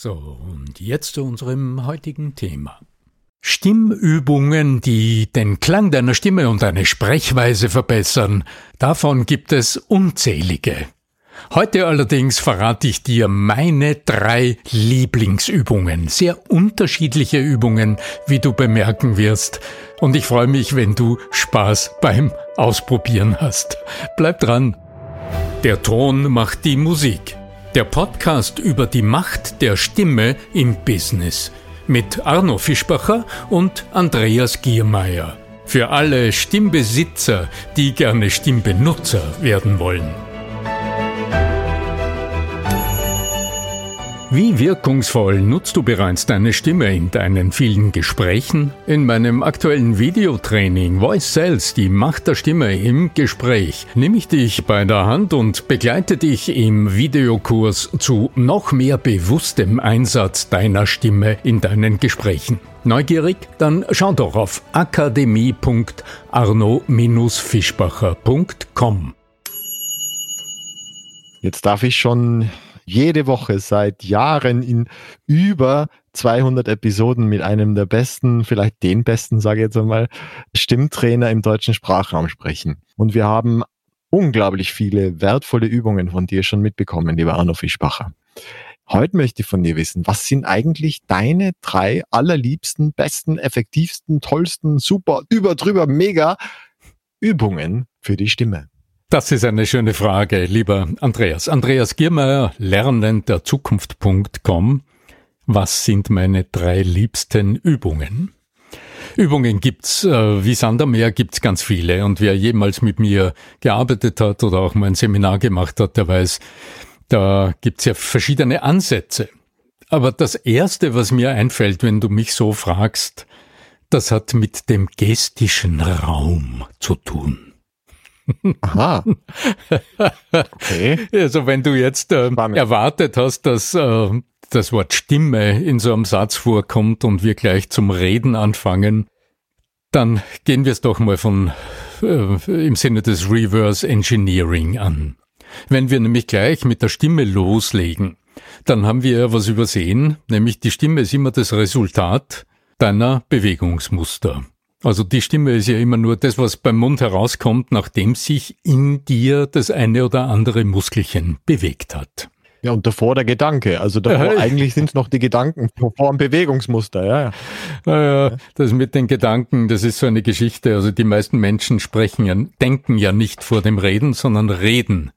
So, und jetzt zu unserem heutigen Thema. Stimmübungen, die den Klang deiner Stimme und deine Sprechweise verbessern, davon gibt es unzählige. Heute allerdings verrate ich dir meine drei Lieblingsübungen, sehr unterschiedliche Übungen, wie du bemerken wirst, und ich freue mich, wenn du Spaß beim Ausprobieren hast. Bleib dran. Der Ton macht die Musik. Der Podcast über die Macht der Stimme im Business mit Arno Fischbacher und Andreas Giermeier. Für alle Stimmbesitzer, die gerne Stimmbenutzer werden wollen. Wie wirkungsvoll nutzt du bereits deine Stimme in deinen vielen Gesprächen? In meinem aktuellen Videotraining Voice Sales, die Macht der Stimme im Gespräch, nehme ich dich bei der Hand und begleite dich im Videokurs zu noch mehr bewusstem Einsatz deiner Stimme in deinen Gesprächen. Neugierig? Dann schau doch auf akademie.arno-fischbacher.com. Jetzt darf ich schon jede Woche seit Jahren in über 200 Episoden mit einem der besten, vielleicht den besten, sage ich jetzt einmal, Stimmtrainer im deutschen Sprachraum sprechen. Und wir haben unglaublich viele wertvolle Übungen von dir schon mitbekommen, lieber Arno Fischbacher. Heute möchte ich von dir wissen, was sind eigentlich deine drei allerliebsten, besten, effektivsten, tollsten, super, über, drüber, mega Übungen für die Stimme? Das ist eine schöne Frage, lieber Andreas. Andreas Giermeier, Lernen der Zukunft.com. Was sind meine drei liebsten Übungen? Übungen gibt's, äh, wie Sand am Meer gibt's ganz viele. Und wer jemals mit mir gearbeitet hat oder auch mein Seminar gemacht hat, der weiß, da gibt's ja verschiedene Ansätze. Aber das erste, was mir einfällt, wenn du mich so fragst, das hat mit dem gestischen Raum zu tun. Aha. Okay. Also wenn du jetzt äh, erwartet hast, dass äh, das Wort Stimme in so einem Satz vorkommt und wir gleich zum Reden anfangen, dann gehen wir es doch mal von äh, im Sinne des Reverse Engineering an. Wenn wir nämlich gleich mit der Stimme loslegen, dann haben wir was übersehen, nämlich die Stimme ist immer das Resultat deiner Bewegungsmuster. Also die Stimme ist ja immer nur das, was beim Mund herauskommt, nachdem sich in dir das eine oder andere Muskelchen bewegt hat. Ja, und davor der Gedanke. Also davor ja, eigentlich sind es noch die Gedanken vor dem Bewegungsmuster, ja, ja. Naja, das mit den Gedanken, das ist so eine Geschichte. Also die meisten Menschen sprechen ja, denken ja nicht vor dem Reden, sondern reden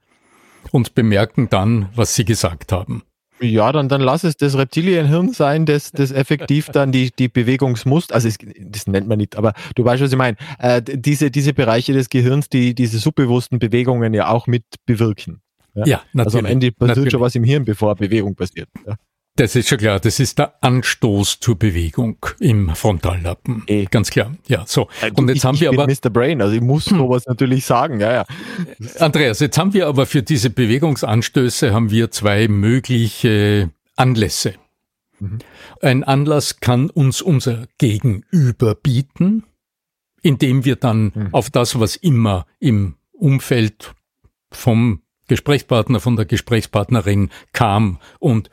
und bemerken dann, was sie gesagt haben. Ja, dann, dann lass es das Reptilienhirn sein, das, das effektiv dann die, die Bewegungsmuster, also es, das nennt man nicht, aber du weißt, was ich meine, äh, diese, diese Bereiche des Gehirns, die diese subbewussten Bewegungen ja auch mit bewirken. Ja, ja natürlich. Also am Ende passiert natürlich. schon was im Hirn, bevor Bewegung passiert. Ja. Das ist schon klar. Das ist der Anstoß zur Bewegung im Frontallappen. E. Ganz klar. Ja, so. Also und jetzt ich, haben wir aber. Mr. Brain, also ich muss hm. sowas natürlich sagen. Ja, ja. Andreas, jetzt haben wir aber für diese Bewegungsanstöße haben wir zwei mögliche Anlässe. Mhm. Ein Anlass kann uns unser Gegenüber bieten, indem wir dann mhm. auf das, was immer im Umfeld vom Gesprächspartner, von der Gesprächspartnerin kam und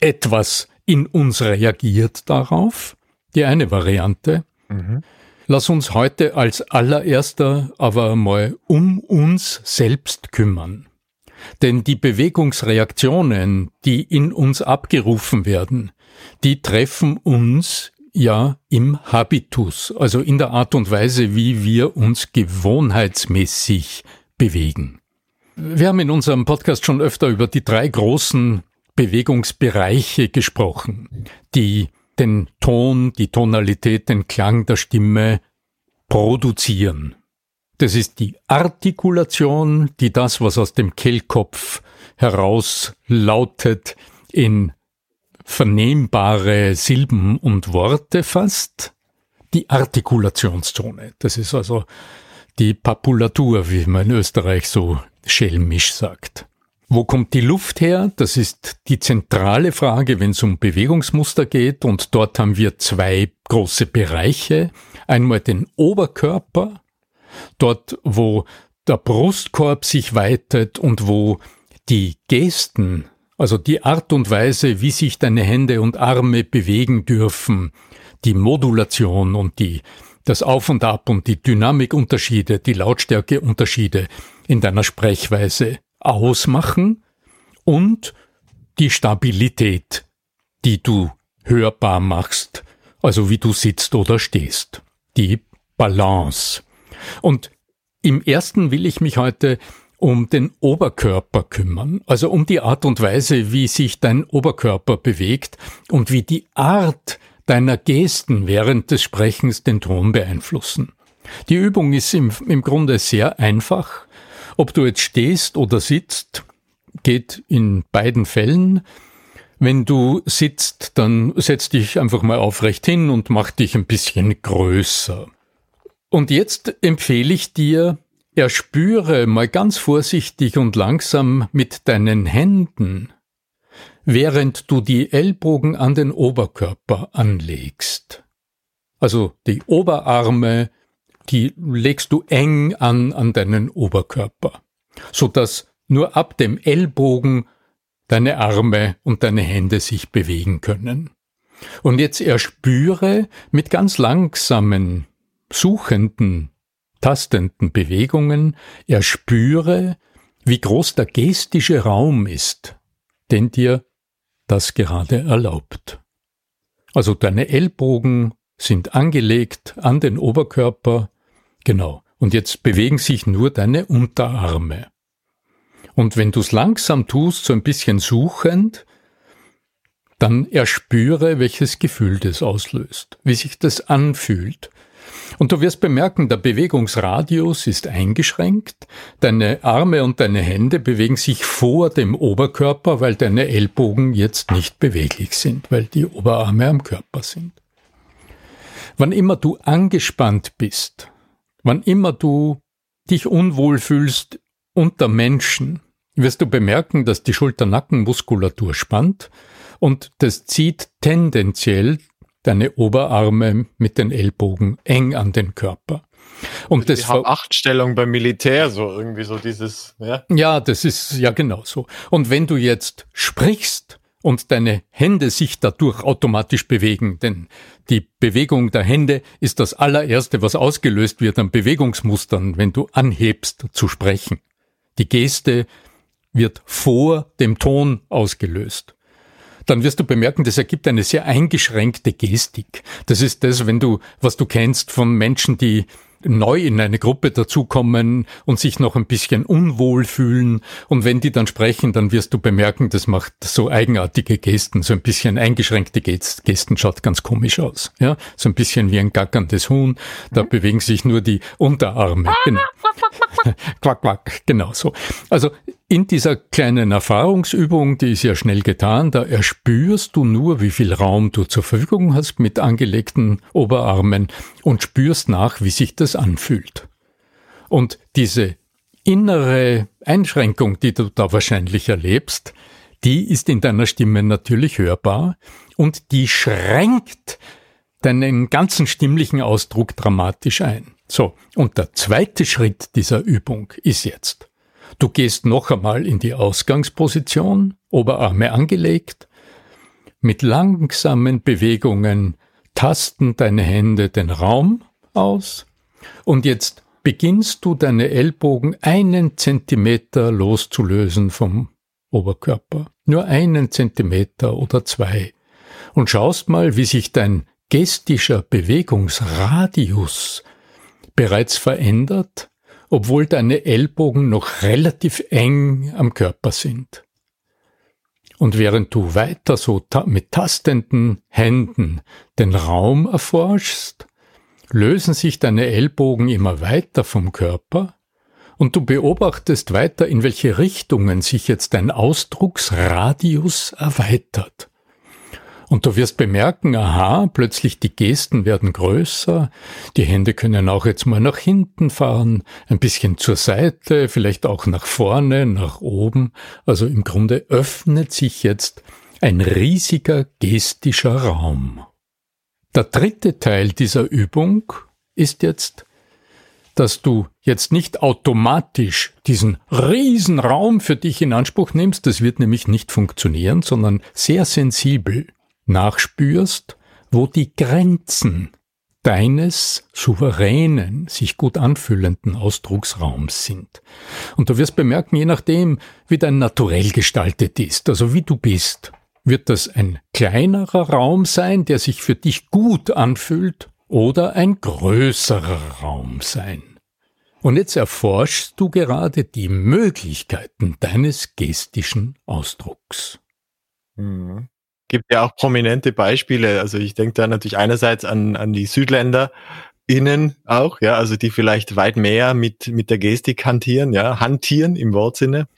etwas in uns reagiert darauf. Die eine Variante. Mhm. Lass uns heute als allererster aber mal um uns selbst kümmern. Denn die Bewegungsreaktionen, die in uns abgerufen werden, die treffen uns ja im Habitus, also in der Art und Weise, wie wir uns gewohnheitsmäßig bewegen. Wir haben in unserem Podcast schon öfter über die drei großen Bewegungsbereiche gesprochen, die den Ton, die Tonalität, den Klang der Stimme produzieren. Das ist die Artikulation, die das, was aus dem Kehlkopf heraus lautet, in vernehmbare Silben und Worte fasst. Die Artikulationszone. Das ist also die Papulatur, wie man in Österreich so schelmisch sagt. Wo kommt die Luft her? Das ist die zentrale Frage, wenn es um Bewegungsmuster geht. Und dort haben wir zwei große Bereiche. Einmal den Oberkörper, dort wo der Brustkorb sich weitet und wo die Gesten, also die Art und Weise, wie sich deine Hände und Arme bewegen dürfen, die Modulation und die, das Auf und Ab und die Dynamikunterschiede, die Lautstärkeunterschiede in deiner Sprechweise ausmachen und die Stabilität, die du hörbar machst, also wie du sitzt oder stehst, die Balance. Und im ersten will ich mich heute um den Oberkörper kümmern, also um die Art und Weise, wie sich dein Oberkörper bewegt und wie die Art deiner Gesten während des Sprechens den Ton beeinflussen. Die Übung ist im, im Grunde sehr einfach. Ob du jetzt stehst oder sitzt, geht in beiden Fällen. Wenn du sitzt, dann setz dich einfach mal aufrecht hin und mach dich ein bisschen größer. Und jetzt empfehle ich dir, erspüre mal ganz vorsichtig und langsam mit deinen Händen, während du die Ellbogen an den Oberkörper anlegst. Also die Oberarme, die legst du eng an, an deinen Oberkörper, so dass nur ab dem Ellbogen deine Arme und deine Hände sich bewegen können. Und jetzt erspüre mit ganz langsamen suchenden, tastenden Bewegungen erspüre, wie groß der gestische Raum ist, den dir das gerade erlaubt. Also deine Ellbogen sind angelegt an den Oberkörper, genau, und jetzt bewegen sich nur deine Unterarme. Und wenn du es langsam tust, so ein bisschen suchend, dann erspüre, welches Gefühl das auslöst, wie sich das anfühlt, und du wirst bemerken, der Bewegungsradius ist eingeschränkt, deine Arme und deine Hände bewegen sich vor dem Oberkörper, weil deine Ellbogen jetzt nicht beweglich sind, weil die Oberarme am Körper sind. Wann immer du angespannt bist, wann immer du dich unwohl fühlst unter Menschen, wirst du bemerken, dass die Schulternackenmuskulatur spannt und das zieht tendenziell deine Oberarme mit den Ellbogen eng an den Körper. Und also das die Achtstellung beim Militär, so irgendwie so dieses, ja. Ja, das ist ja genau so. Und wenn du jetzt sprichst und deine Hände sich dadurch automatisch bewegen, denn die Bewegung der Hände ist das allererste, was ausgelöst wird an Bewegungsmustern, wenn du anhebst zu sprechen. Die Geste wird vor dem Ton ausgelöst dann wirst du bemerken, das ergibt eine sehr eingeschränkte Gestik. Das ist das, wenn du, was du kennst von Menschen, die neu in eine Gruppe dazukommen und sich noch ein bisschen unwohl fühlen. Und wenn die dann sprechen, dann wirst du bemerken, das macht so eigenartige Gesten, so ein bisschen eingeschränkte Gesten, schaut ganz komisch aus. Ja, so ein bisschen wie ein gackerndes Huhn. Da mhm. bewegen sich nur die Unterarme. Genau. quack, quack, genau so. Also in dieser kleinen Erfahrungsübung, die ist ja schnell getan, da erspürst du nur, wie viel Raum du zur Verfügung hast mit angelegten Oberarmen und spürst nach, wie sich das anfühlt. Und diese innere Einschränkung, die du da wahrscheinlich erlebst, die ist in deiner Stimme natürlich hörbar und die schränkt deinen ganzen stimmlichen Ausdruck dramatisch ein. So, und der zweite Schritt dieser Übung ist jetzt, Du gehst noch einmal in die Ausgangsposition, Oberarme angelegt, mit langsamen Bewegungen tasten deine Hände den Raum aus und jetzt beginnst du deine Ellbogen einen Zentimeter loszulösen vom Oberkörper. Nur einen Zentimeter oder zwei. Und schaust mal, wie sich dein gestischer Bewegungsradius bereits verändert, obwohl deine Ellbogen noch relativ eng am Körper sind. Und während du weiter so ta mit tastenden Händen den Raum erforschst, lösen sich deine Ellbogen immer weiter vom Körper und du beobachtest weiter, in welche Richtungen sich jetzt dein Ausdrucksradius erweitert. Und du wirst bemerken, aha, plötzlich die Gesten werden größer, die Hände können auch jetzt mal nach hinten fahren, ein bisschen zur Seite, vielleicht auch nach vorne, nach oben. Also im Grunde öffnet sich jetzt ein riesiger gestischer Raum. Der dritte Teil dieser Übung ist jetzt, dass du jetzt nicht automatisch diesen riesen Raum für dich in Anspruch nimmst, das wird nämlich nicht funktionieren, sondern sehr sensibel nachspürst, wo die Grenzen deines souveränen, sich gut anfühlenden Ausdrucksraums sind. Und du wirst bemerken, je nachdem, wie dein Naturell gestaltet ist, also wie du bist, wird das ein kleinerer Raum sein, der sich für dich gut anfühlt, oder ein größerer Raum sein. Und jetzt erforschst du gerade die Möglichkeiten deines gestischen Ausdrucks. Gibt ja auch prominente Beispiele. Also ich denke da natürlich einerseits an, an die Südländer, innen auch, ja, also die vielleicht weit mehr mit, mit der Gestik hantieren, ja, hantieren im Wortsinne.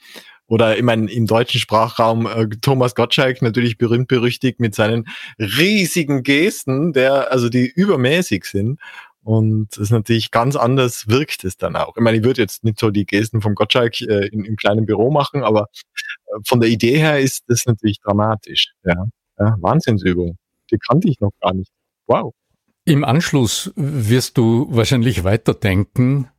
Oder ich meine, im deutschen Sprachraum äh, Thomas Gottschalk natürlich berühmt berüchtigt mit seinen riesigen Gesten, der, also die übermäßig sind. Und das ist natürlich ganz anders wirkt es dann auch. Ich meine, ich würde jetzt nicht so die Gesten vom Gottschalk äh, in, im kleinen Büro machen, aber äh, von der Idee her ist das natürlich dramatisch. Ja. Ja, Wahnsinnsübung. Die kannte ich noch gar nicht. Wow. Im Anschluss wirst du wahrscheinlich weiterdenken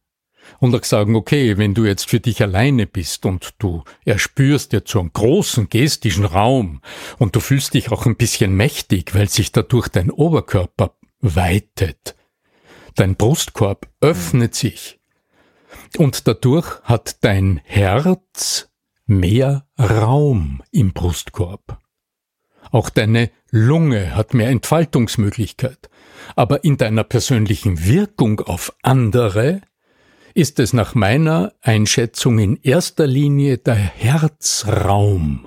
und auch sagen, okay, wenn du jetzt für dich alleine bist und du erspürst jetzt so einen großen gestischen Raum und du fühlst dich auch ein bisschen mächtig, weil sich dadurch dein Oberkörper weitet, dein Brustkorb öffnet sich und dadurch hat dein Herz mehr Raum im Brustkorb. Auch deine Lunge hat mehr Entfaltungsmöglichkeit. Aber in deiner persönlichen Wirkung auf andere ist es nach meiner Einschätzung in erster Linie der Herzraum,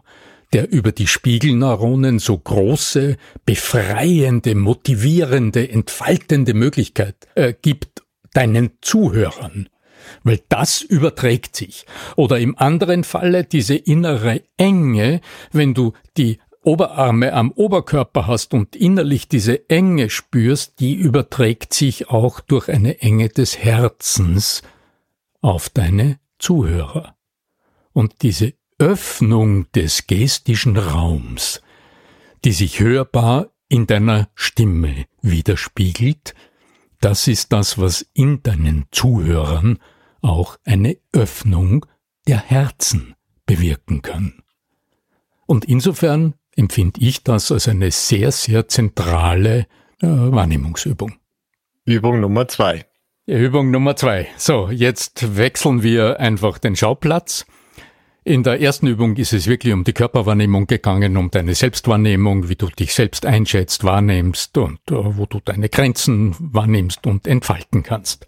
der über die Spiegelneuronen so große, befreiende, motivierende, entfaltende Möglichkeit äh, gibt deinen Zuhörern. Weil das überträgt sich. Oder im anderen Falle diese innere Enge, wenn du die Oberarme am Oberkörper hast und innerlich diese Enge spürst, die überträgt sich auch durch eine Enge des Herzens auf deine Zuhörer. Und diese Öffnung des gestischen Raums, die sich hörbar in deiner Stimme widerspiegelt, das ist das, was in deinen Zuhörern auch eine Öffnung der Herzen bewirken kann. Und insofern empfinde ich das als eine sehr, sehr zentrale äh, Wahrnehmungsübung. Übung Nummer zwei. Übung Nummer zwei. So, jetzt wechseln wir einfach den Schauplatz. In der ersten Übung ist es wirklich um die Körperwahrnehmung gegangen, um deine Selbstwahrnehmung, wie du dich selbst einschätzt, wahrnimmst und uh, wo du deine Grenzen wahrnimmst und entfalten kannst.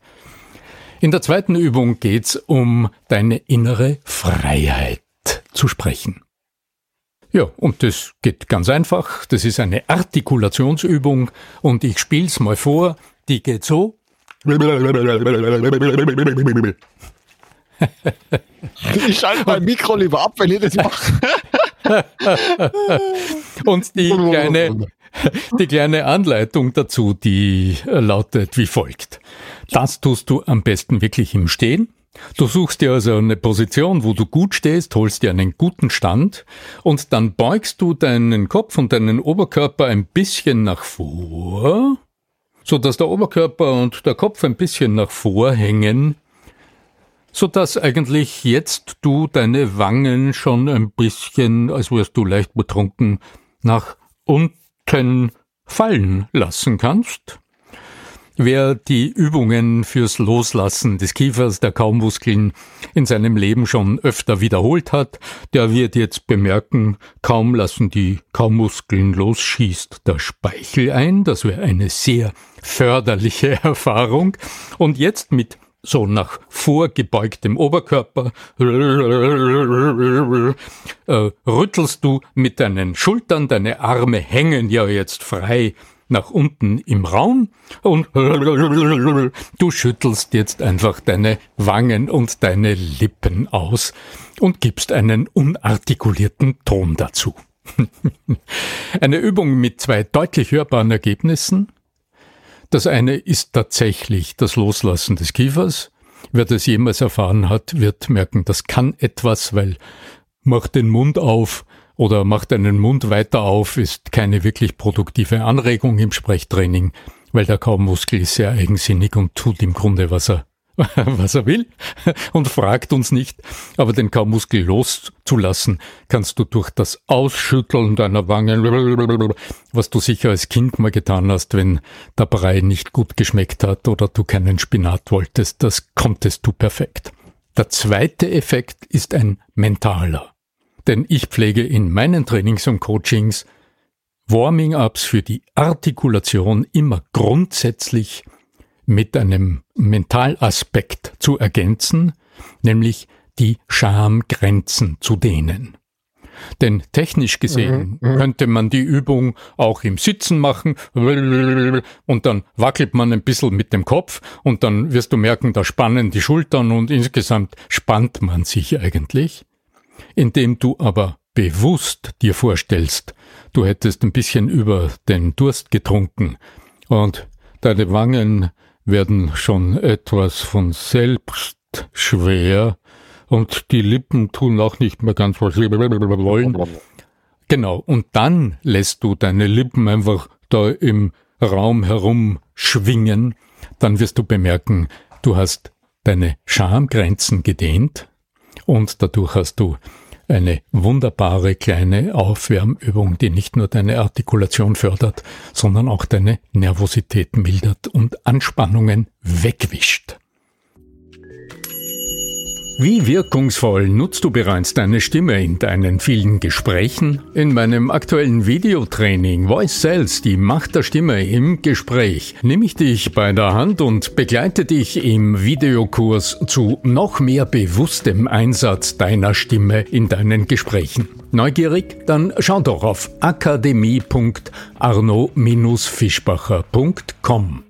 In der zweiten Übung geht's um deine innere Freiheit zu sprechen. Ja, und das geht ganz einfach. Das ist eine Artikulationsübung und ich spiel's mal vor. Die geht so. Ich schalte mein Mikro lieber ab, wenn ihr das macht. und die kleine, die kleine Anleitung dazu, die lautet wie folgt. Das tust du am besten wirklich im Stehen. Du suchst dir also eine Position, wo du gut stehst, holst dir einen guten Stand und dann beugst du deinen Kopf und deinen Oberkörper ein bisschen nach vor, so dass der Oberkörper und der Kopf ein bisschen nach vor hängen, so dass eigentlich jetzt du deine Wangen schon ein bisschen, als wärst du leicht betrunken, nach unten fallen lassen kannst. Wer die Übungen fürs Loslassen des Kiefers, der Kaumuskeln in seinem Leben schon öfter wiederholt hat, der wird jetzt bemerken, kaum lassen die Kaumuskeln los, schießt der Speichel ein. Das wäre eine sehr förderliche Erfahrung. Und jetzt mit so nach vorgebeugtem Oberkörper äh, rüttelst du mit deinen Schultern, deine Arme hängen ja jetzt frei nach unten im Raum und du schüttelst jetzt einfach deine Wangen und deine Lippen aus und gibst einen unartikulierten Ton dazu. Eine Übung mit zwei deutlich hörbaren Ergebnissen. Das eine ist tatsächlich das Loslassen des Kiefers. Wer das jemals erfahren hat, wird merken, das kann etwas, weil macht den Mund auf, oder macht einen Mund weiter auf, ist keine wirklich produktive Anregung im Sprechtraining, weil der Kaumuskel ist sehr eigensinnig und tut im Grunde, was er was er will und fragt uns nicht, aber den Kaumuskel loszulassen kannst du durch das Ausschütteln deiner Wangen, was du sicher als Kind mal getan hast, wenn der Brei nicht gut geschmeckt hat oder du keinen Spinat wolltest, das konntest du perfekt. Der zweite Effekt ist ein mentaler denn ich pflege in meinen Trainings und Coachings Warming-ups für die Artikulation immer grundsätzlich mit einem Mentalaspekt zu ergänzen, nämlich die Schamgrenzen zu dehnen. Denn technisch gesehen mhm, mhm. könnte man die Übung auch im Sitzen machen und dann wackelt man ein bisschen mit dem Kopf und dann wirst du merken, da spannen die Schultern und insgesamt spannt man sich eigentlich indem du aber bewusst dir vorstellst, du hättest ein bisschen über den Durst getrunken und deine Wangen werden schon etwas von selbst schwer und die Lippen tun auch nicht mehr ganz was. Genau, und dann lässt du deine Lippen einfach da im Raum herumschwingen, dann wirst du bemerken, du hast deine Schamgrenzen gedehnt und dadurch hast du eine wunderbare kleine Aufwärmübung, die nicht nur deine Artikulation fördert, sondern auch deine Nervosität mildert und Anspannungen wegwischt. Wie wirkungsvoll nutzt du bereits deine Stimme in deinen vielen Gesprächen? In meinem aktuellen Videotraining Voice Sales, die Macht der Stimme im Gespräch, nehme ich dich bei der Hand und begleite dich im Videokurs zu noch mehr bewusstem Einsatz deiner Stimme in deinen Gesprächen. Neugierig? Dann schau doch auf akademie.arno-fischbacher.com.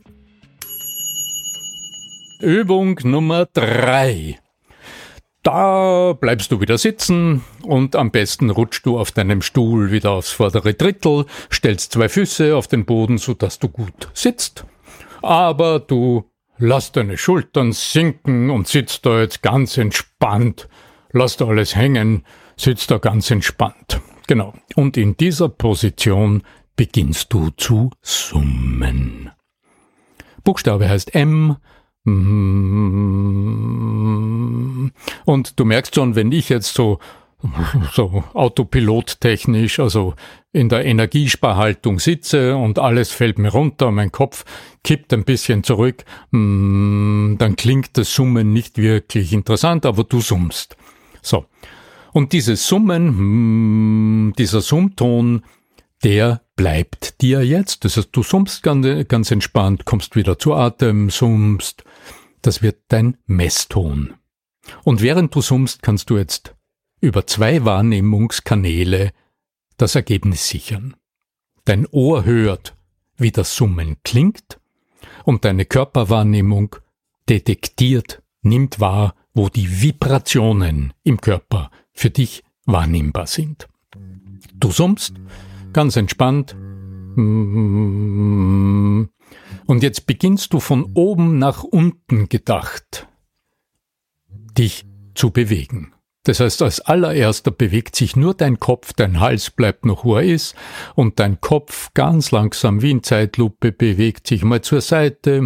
Übung Nummer drei. Da bleibst du wieder sitzen und am besten rutschst du auf deinem Stuhl wieder aufs vordere Drittel, stellst zwei Füße auf den Boden, sodass du gut sitzt. Aber du lass deine Schultern sinken und sitzt da jetzt ganz entspannt. Lass da alles hängen, sitzt da ganz entspannt. Genau. Und in dieser Position beginnst du zu summen. Buchstabe heißt M. Und du merkst schon, wenn ich jetzt so, so autopilottechnisch, also in der Energiesparhaltung sitze und alles fällt mir runter, mein Kopf kippt ein bisschen zurück, mm, dann klingt das Summen nicht wirklich interessant, aber du summst. So. Und dieses Summen, mm, dieser Summton, der bleibt dir jetzt. Das heißt, du summst ganz entspannt, kommst wieder zu Atem, summst, das wird dein Messton. Und während du summst, kannst du jetzt über zwei Wahrnehmungskanäle das Ergebnis sichern. Dein Ohr hört, wie das Summen klingt, und deine Körperwahrnehmung detektiert, nimmt wahr, wo die Vibrationen im Körper für dich wahrnehmbar sind. Du summst ganz entspannt und jetzt beginnst du von oben nach unten gedacht, dich zu bewegen. Das heißt, als allererster bewegt sich nur dein Kopf, dein Hals bleibt noch, wo er ist, und dein Kopf ganz langsam wie in Zeitlupe bewegt sich mal zur Seite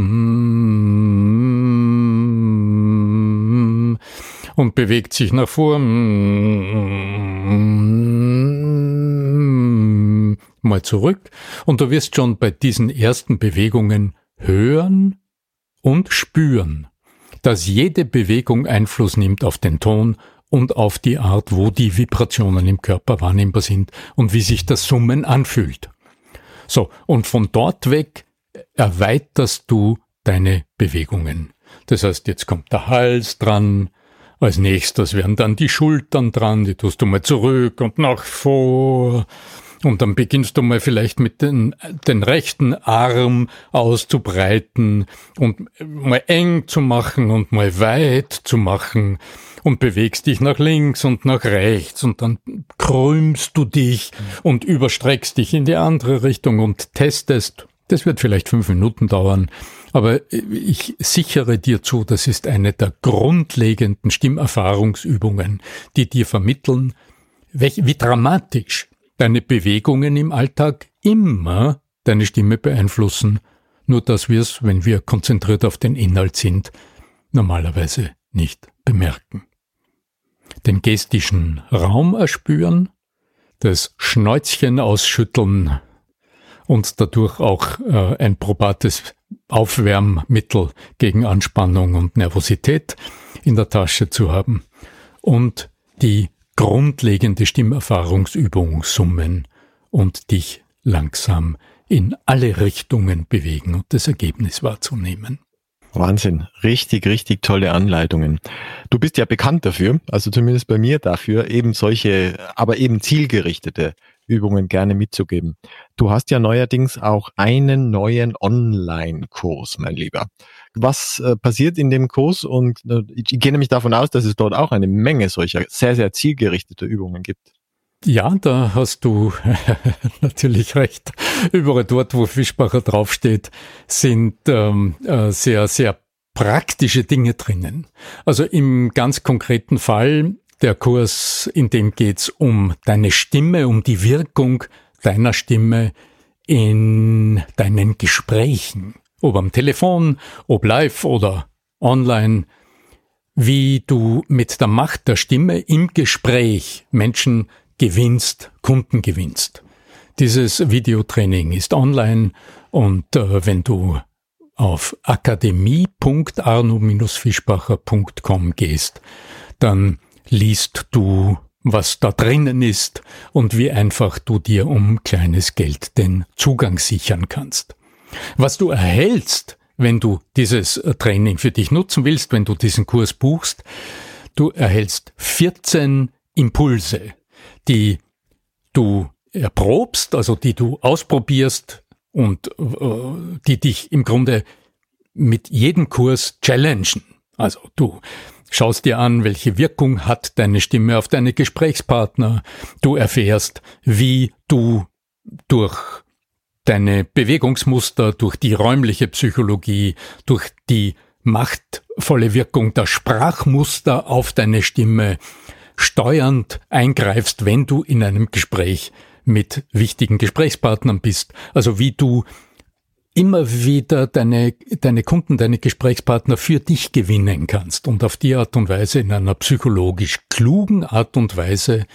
und bewegt sich nach vor mal zurück und du wirst schon bei diesen ersten Bewegungen hören und spüren, dass jede Bewegung Einfluss nimmt auf den Ton und auf die Art, wo die Vibrationen im Körper wahrnehmbar sind und wie sich das Summen anfühlt. So, und von dort weg erweiterst du deine Bewegungen. Das heißt, jetzt kommt der Hals dran, als nächstes werden dann die Schultern dran, die tust du mal zurück und nach vor. Und dann beginnst du mal vielleicht mit den, den rechten Arm auszubreiten und mal eng zu machen und mal weit zu machen und bewegst dich nach links und nach rechts und dann krümmst du dich und überstreckst dich in die andere Richtung und testest. Das wird vielleicht fünf Minuten dauern aber ich sichere dir zu, das ist eine der grundlegenden Stimmerfahrungsübungen, die dir vermitteln, welch, wie dramatisch deine Bewegungen im Alltag immer deine Stimme beeinflussen, nur dass wir es, wenn wir konzentriert auf den Inhalt sind, normalerweise nicht bemerken. Den gestischen Raum erspüren, das Schnäuzchen ausschütteln und dadurch auch äh, ein probates Aufwärmmittel gegen Anspannung und Nervosität in der Tasche zu haben und die grundlegende Stimmerfahrungsübung summen und dich langsam in alle Richtungen bewegen und das Ergebnis wahrzunehmen. Wahnsinn. Richtig, richtig tolle Anleitungen. Du bist ja bekannt dafür, also zumindest bei mir dafür, eben solche, aber eben zielgerichtete Übungen gerne mitzugeben. Du hast ja neuerdings auch einen neuen Online-Kurs, mein Lieber. Was äh, passiert in dem Kurs? Und äh, ich gehe nämlich davon aus, dass es dort auch eine Menge solcher sehr, sehr zielgerichteter Übungen gibt. Ja, da hast du natürlich recht. Überall dort, wo Fischbacher draufsteht, sind ähm, äh, sehr, sehr praktische Dinge drinnen. Also im ganz konkreten Fall der Kurs, in dem geht's um deine Stimme, um die Wirkung deiner Stimme in deinen Gesprächen, ob am Telefon, ob live oder online, wie du mit der Macht der Stimme im Gespräch Menschen gewinnst, Kunden gewinnst. Dieses Videotraining ist online und äh, wenn du auf akademie.arno-fischbacher.com gehst, dann liest du, was da drinnen ist und wie einfach du dir um kleines Geld den Zugang sichern kannst. Was du erhältst, wenn du dieses Training für dich nutzen willst, wenn du diesen Kurs buchst, du erhältst 14 Impulse, die du erprobst, also die du ausprobierst und äh, die dich im Grunde mit jedem Kurs challengen. Also du schaust dir an, welche Wirkung hat deine Stimme auf deine Gesprächspartner. Du erfährst, wie du durch deine Bewegungsmuster, durch die räumliche Psychologie, durch die machtvolle Wirkung der Sprachmuster auf deine Stimme steuernd eingreifst, wenn du in einem Gespräch mit wichtigen Gesprächspartnern bist. Also wie du immer wieder deine, deine Kunden, deine Gesprächspartner für dich gewinnen kannst und auf die Art und Weise in einer psychologisch klugen Art und Weise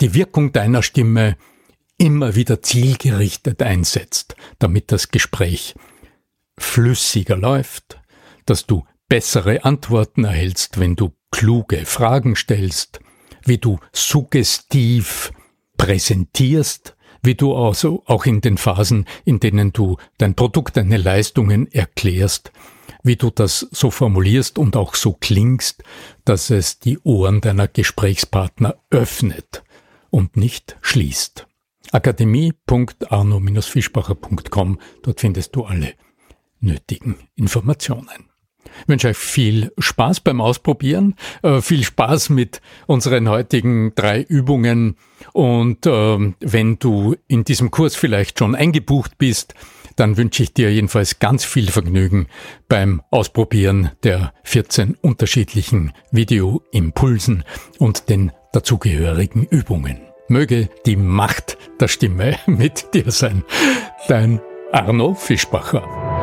die Wirkung deiner Stimme immer wieder zielgerichtet einsetzt, damit das Gespräch flüssiger läuft, dass du bessere Antworten erhältst, wenn du kluge Fragen stellst, wie du suggestiv präsentierst, wie du also auch in den Phasen, in denen du dein Produkt, deine Leistungen erklärst, wie du das so formulierst und auch so klingst, dass es die Ohren deiner Gesprächspartner öffnet und nicht schließt. Akademie.arno-fischbacher.com, dort findest du alle nötigen Informationen. Ich wünsche euch viel Spaß beim Ausprobieren, äh, viel Spaß mit unseren heutigen drei Übungen und äh, wenn du in diesem Kurs vielleicht schon eingebucht bist, dann wünsche ich dir jedenfalls ganz viel Vergnügen beim Ausprobieren der 14 unterschiedlichen Videoimpulsen und den dazugehörigen Übungen. Möge die Macht der Stimme mit dir sein. Dein Arno Fischbacher.